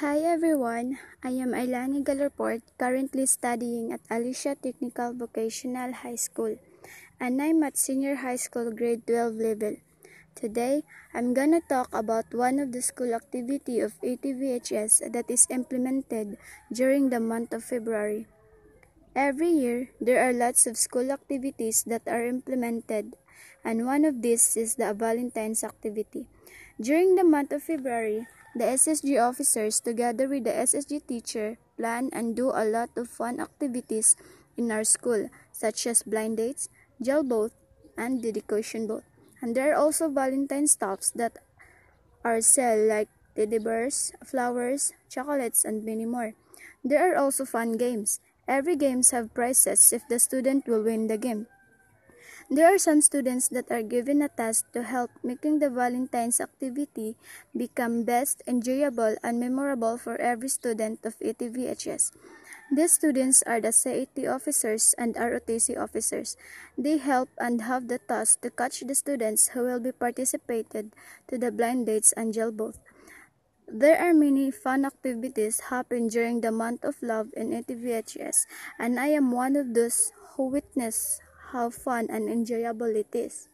Hi everyone, I am Ailani Galarport, currently studying at Alicia Technical Vocational High School, and I'm at Senior High School Grade 12 level. Today, I'm gonna talk about one of the school activity of ATVHS that is implemented during the month of February. Every year, there are lots of school activities that are implemented, and one of these is the Valentine's activity. During the month of February, the SSG officers, together with the SSG teacher, plan and do a lot of fun activities in our school, such as blind dates, gel boat, and dedication boat. And there are also Valentine stuffs that are sell like teddy bears, flowers, chocolates, and many more. There are also fun games. Every games have prizes if the student will win the game. There are some students that are given a task to help making the Valentine's activity become best, enjoyable, and memorable for every student of ATVHS. These students are the CAT officers and ROTC officers. They help and have the task to catch the students who will be participated to the blind dates and both. There are many fun activities happen during the month of love in ATVHS, and I am one of those who witness how fun and enjoyable it is.